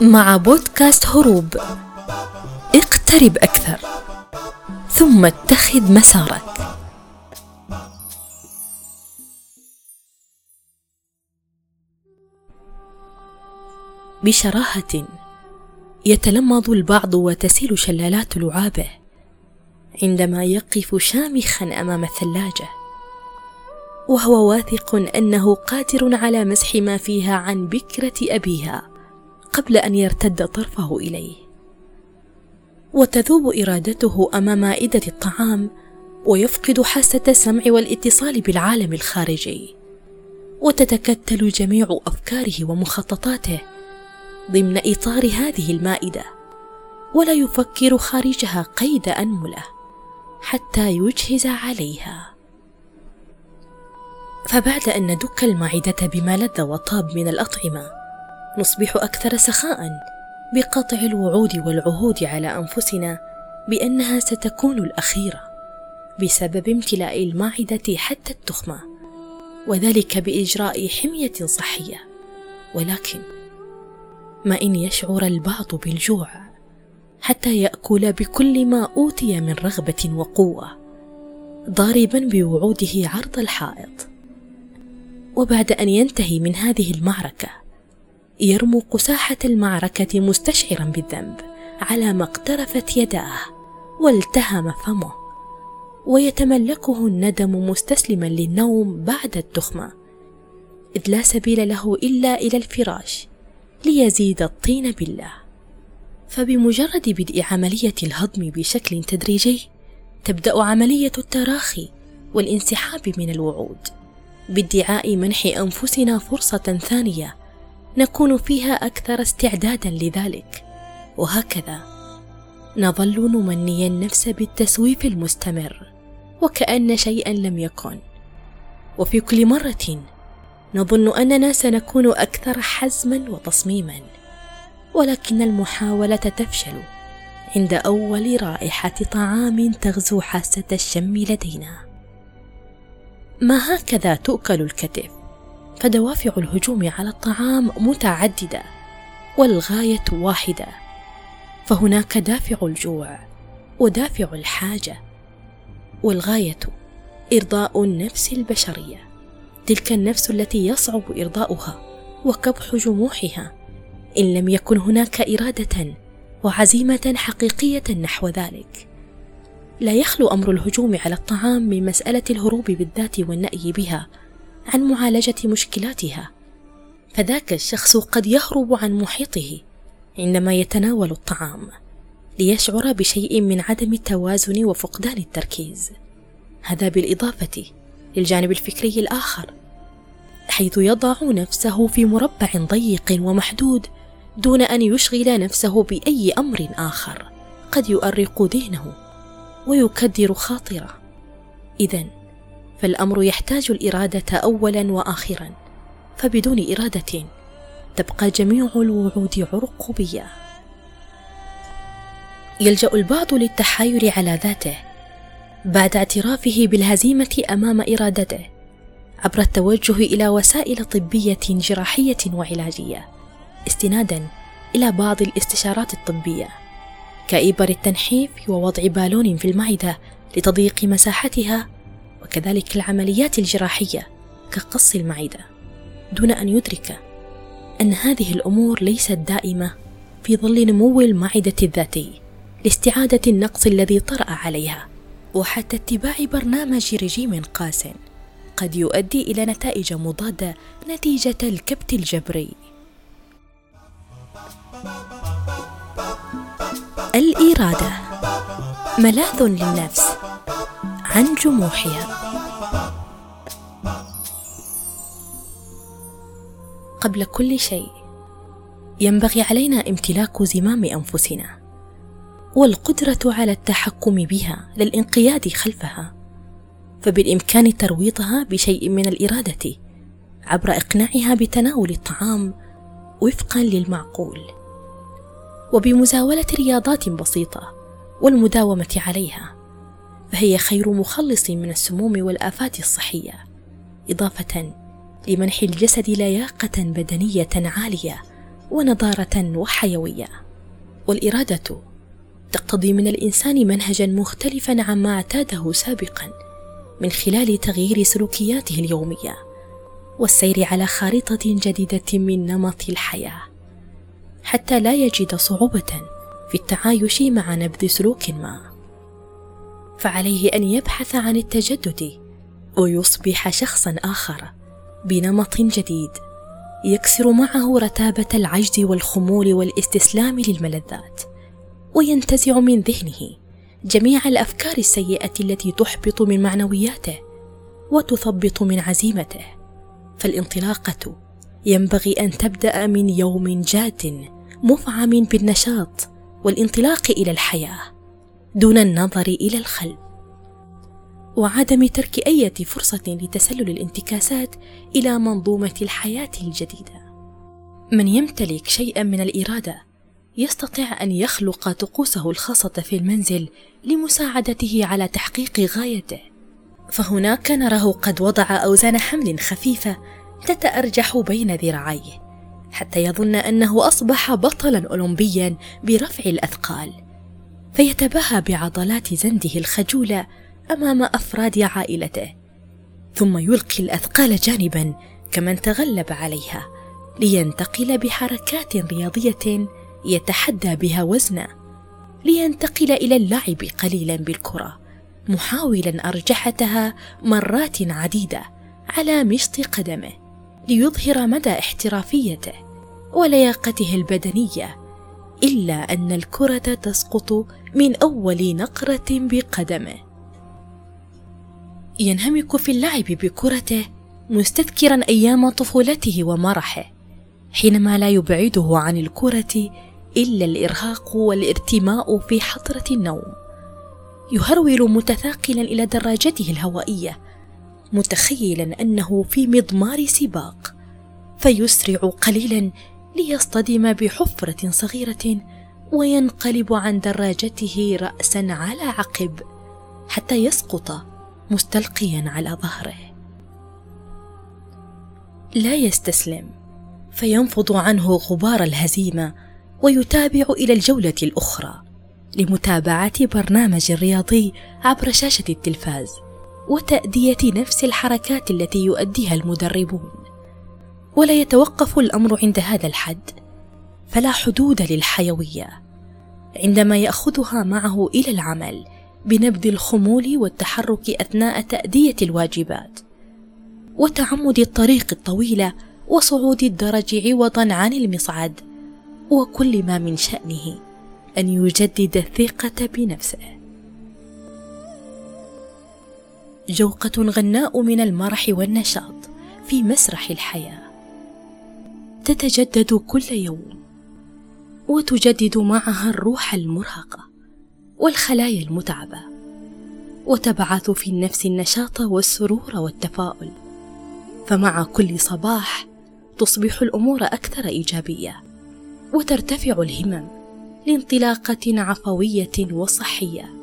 مع بودكاست هروب. اقترب أكثر. ثم اتخذ مسارك. بشراهة يتلمض البعض وتسيل شلالات لعابه عندما يقف شامخا أمام الثلاجة. وهو واثق أنه قادر على مسح ما فيها عن بكرة أبيها قبل أن يرتد طرفه إليه. وتذوب إرادته أمام مائده الطعام ويفقد حاسة السمع والاتصال بالعالم الخارجي. وتتكتل جميع أفكاره ومخططاته ضمن إطار هذه المائدة. ولا يفكر خارجها قيد أنملة حتى يجهز عليها. فبعد أن ندك المعدة بما لذ وطاب من الأطعمة نصبح أكثر سخاء بقطع الوعود والعهود على أنفسنا بأنها ستكون الأخيرة بسبب امتلاء المعدة حتى التخمة وذلك بإجراء حمية صحية. ولكن ما إن يشعر البعض بالجوع حتى يأكل بكل ما أوتي من رغبة وقوة ضاربا بوعوده عرض الحائط. وبعد أن ينتهي من هذه المعركة يرمق ساحه المعركة مستشعرا بالذنب على ما اقترفت يداه والتهم فمه ويتملكه الندم مستسلما للنوم بعد التخمة إذ لا سبيل له إلا إلى الفراش ليزيد الطين بالله. فبمجرد بدء عملية الهضم بشكل تدريجي تبدأ عملية التراخي والانسحاب من الوعود. بادعاء منح أنفسنا فرصة ثانية نكون فيها أكثر استعدادا لذلك. وهكذا نظل نمني النفس بالتسويف المستمر وكأن شيئا لم يكن. وفي كل مرة نظن أننا سنكون أكثر حزما وتصميما ولكن المحاولة تفشل عند أول رائحة طعام تغزو حاسة الشم لدينا. ما هكذا تؤكل الكتف؟ فدوافع الهجوم على الطعام متعددة والغاية واحدة. فهناك دافع الجوع ودافع الحاجة والغاية إرضاء النفس البشرية. تلك النفس التي يصعب إرضاؤها وكبح جموحها. إن لم يكن هناك إرادة وعزيمة حقيقية نحو ذلك. لا يخلو أمر الهجوم على الطعام من مسألة الهروب بالذات والنأي بها عن معالجة مشكلاتها. فذاك الشخص قد يهرب عن محيطه عندما يتناول الطعام ليشعر بشيء من عدم التوازن وفقدان التركيز. هذا بالإضافة للجانب الفكري الآخر حيث يضع نفسه في مربع ضيق ومحدود دون أن يشغل نفسه بأي أمر آخر قد يؤرق ذهنه. ويكدر خاطره اذا فالأمر يحتاج الإرادة اولا واخرا فبدون إرادة تبقى جميع الوعود عرقوبيه يلجأ البعض للتحايل على ذاته بعد اعترافه بالهزيمة أمام إرادته عبر التوجه إلى وسائل طبية جراحية وعلاجية استنادا إلى بعض الاستشارات الطبية. كإبر التنحيف ووضع بالون في المعدة لتضييق مساحتها وكذلك العمليات الجراحية كقص المعدة دون أن يدرك أن هذه الأمور ليست دائمة في ظل نمو المعدة الذاتي لاستعادة النقص الذي طرأ عليها وحتى اتباع برنامج رجيم قاس قد يؤدي إلى نتائج مضادة نتيجة الكبت الجبري. الإرادة. ملاذ للنفس عن جموحها. قبل كل شيء ينبغي علينا امتلاك زمام أنفسنا والقدرة على التحكم بها للانقياد خلفها. فبالإمكان ترويضها بشيء من الإرادة عبر إقناعها بتناول الطعام وفقا للمعقول. وبمزاولة رياضات بسيطة والمداومة عليها فهي خير مخلص من السموم والآفات الصحية إضافة لمنح الجسد لياقة بدنية عالية ونضارة وحيوية. والإرادة تقتضي من الإنسان منهجا مختلفا عما اعتاده سابقا من خلال تغيير سلوكياته اليومية والسير على خارطة جديدة من نمط الحياة. حتى لا يجد صعوبة في التعايش مع نبذ سلوك ما. فعليه أن يبحث عن التجدد ويصبح شخصا آخر بنمط جديد يكسر معه رتابة العجز والخمول والاستسلام للملذات وينتزع من ذهنه جميع الأفكار السيئة التي تحبط من معنوياته وتثبط من عزيمته. فالانطلاقة ينبغي أن تبدأ من يوم جاد مفعم بالنشاط والانطلاق إلى الحياة دون النظر إلى الخلف. وعدم ترك أي فرصة لتسلل الانتكاسات إلى منظومة الحياة الجديدة. من يمتلك شيئا من الإرادة يستطيع أن يخلق طقوسه الخاصة في المنزل لمساعدته على تحقيق غايته. فهناك نراه قد وضع أوزان حمل خفيفة تتأرجح بين ذراعيه. حتى يظن أنه أصبح بطلا اولمبيا برفع الأثقال. فيتباهى بعضلات زنده الخجوله أمام أفراد عائلته ثم يلقي الأثقال جانبا كمن تغلب عليها لينتقل بحركات رياضية يتحدى بها وزنه لينتقل إلى اللعب قليلا بالكرة محاولا أرجحتها مرات عديدة على مشط قدمه. ليظهر مدى احترافيته ولياقته البدنية إلا أن الكرة تسقط من أول نقرة بقدمه. ينهمك في اللعب بكرته مستذكرا أيام طفولته ومرحه حينما لا يبعده عن الكرة إلا الإرهاق والارتماء في حضرة النوم. يهرول متثاقلا إلى دراجته الهوائية متخيلا أنه في مضمار سباق فيسرع قليلا ليصطدم بحفرة صغيرة وينقلب عن دراجته راسا على عقب حتى يسقط مستلقيا على ظهره. لا يستسلم فينفض عنه غبار الهزيمة ويتابع إلى الجولة الأخرى لمتابعة برنامج رياضي عبر شاشة التلفاز. وتأدية نفس الحركات التي يؤديها المدربون. ولا يتوقف الأمر عند هذا الحد. فلا حدود للحيوية. عندما يأخذها معه إلى العمل بنبذ الخمول والتحرك أثناء تأدية الواجبات. وتعمد الطريق الطويلة وصعود الدرج عوضا عن المصعد. وكل ما من شأنه أن يجدد الثقة بنفسه. جوقة غناء من المرح والنشاط في مسرح الحياة. تتجدد كل يوم وتجدد معها الروح المرهقة والخلايا المتعبة وتبعث في النفس النشاط والسرور والتفاؤل. فمع كل صباح تصبح الأمور أكثر إيجابية وترتفع الهمم لانطلاقة عفوية وصحية.